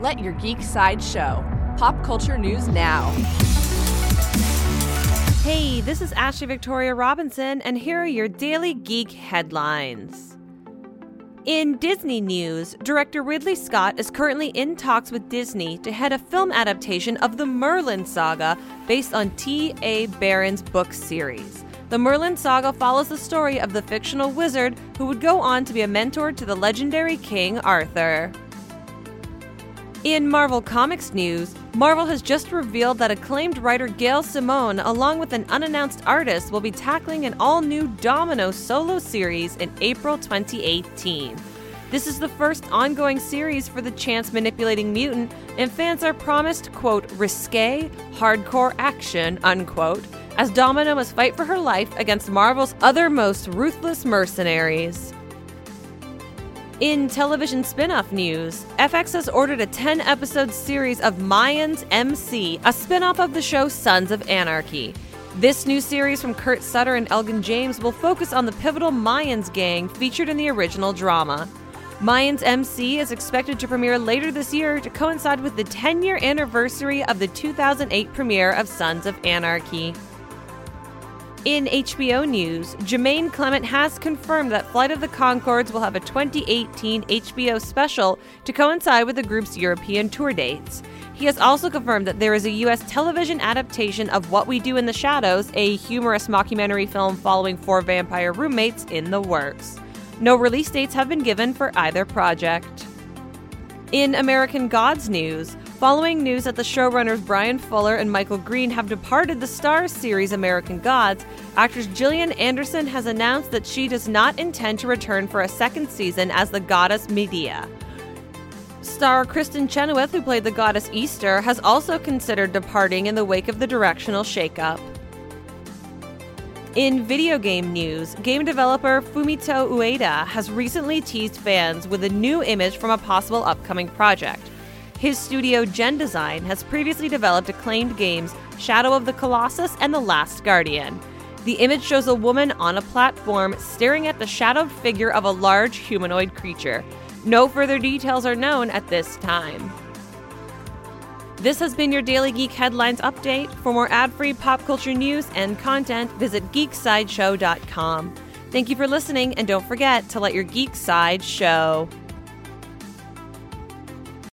Let your geek side show. Pop culture news now. Hey, this is Ashley Victoria Robinson, and here are your daily geek headlines. In Disney news, director Ridley Scott is currently in talks with Disney to head a film adaptation of the Merlin saga based on T.A. Barron's book series. The Merlin saga follows the story of the fictional wizard who would go on to be a mentor to the legendary King Arthur. In Marvel Comics news, Marvel has just revealed that acclaimed writer Gail Simone, along with an unannounced artist, will be tackling an all new Domino solo series in April 2018. This is the first ongoing series for the chance manipulating mutant, and fans are promised, quote, risque, hardcore action, unquote, as Domino must fight for her life against Marvel's other most ruthless mercenaries. In television spin off news, FX has ordered a 10 episode series of Mayans MC, a spin off of the show Sons of Anarchy. This new series from Kurt Sutter and Elgin James will focus on the pivotal Mayans gang featured in the original drama. Mayans MC is expected to premiere later this year to coincide with the 10 year anniversary of the 2008 premiere of Sons of Anarchy. In HBO news, Jemaine Clement has confirmed that Flight of the Conchords will have a 2018 HBO special to coincide with the group's European tour dates. He has also confirmed that there is a U.S. television adaptation of What We Do in the Shadows, a humorous mockumentary film following four vampire roommates, in the works. No release dates have been given for either project. In American Gods news, Following news that the showrunners Bryan Fuller and Michael Green have departed the Starz series American Gods, actress Gillian Anderson has announced that she does not intend to return for a second season as the goddess Media. Star Kristin Chenoweth, who played the goddess Easter, has also considered departing in the wake of the directional shakeup. In video game news, game developer Fumito Ueda has recently teased fans with a new image from a possible upcoming project. His studio Gen Design has previously developed acclaimed games Shadow of the Colossus and The Last Guardian. The image shows a woman on a platform staring at the shadowed figure of a large humanoid creature. No further details are known at this time. This has been your Daily Geek Headlines update. For more ad free pop culture news and content, visit geeksideshow.com. Thank you for listening, and don't forget to let your geek side show.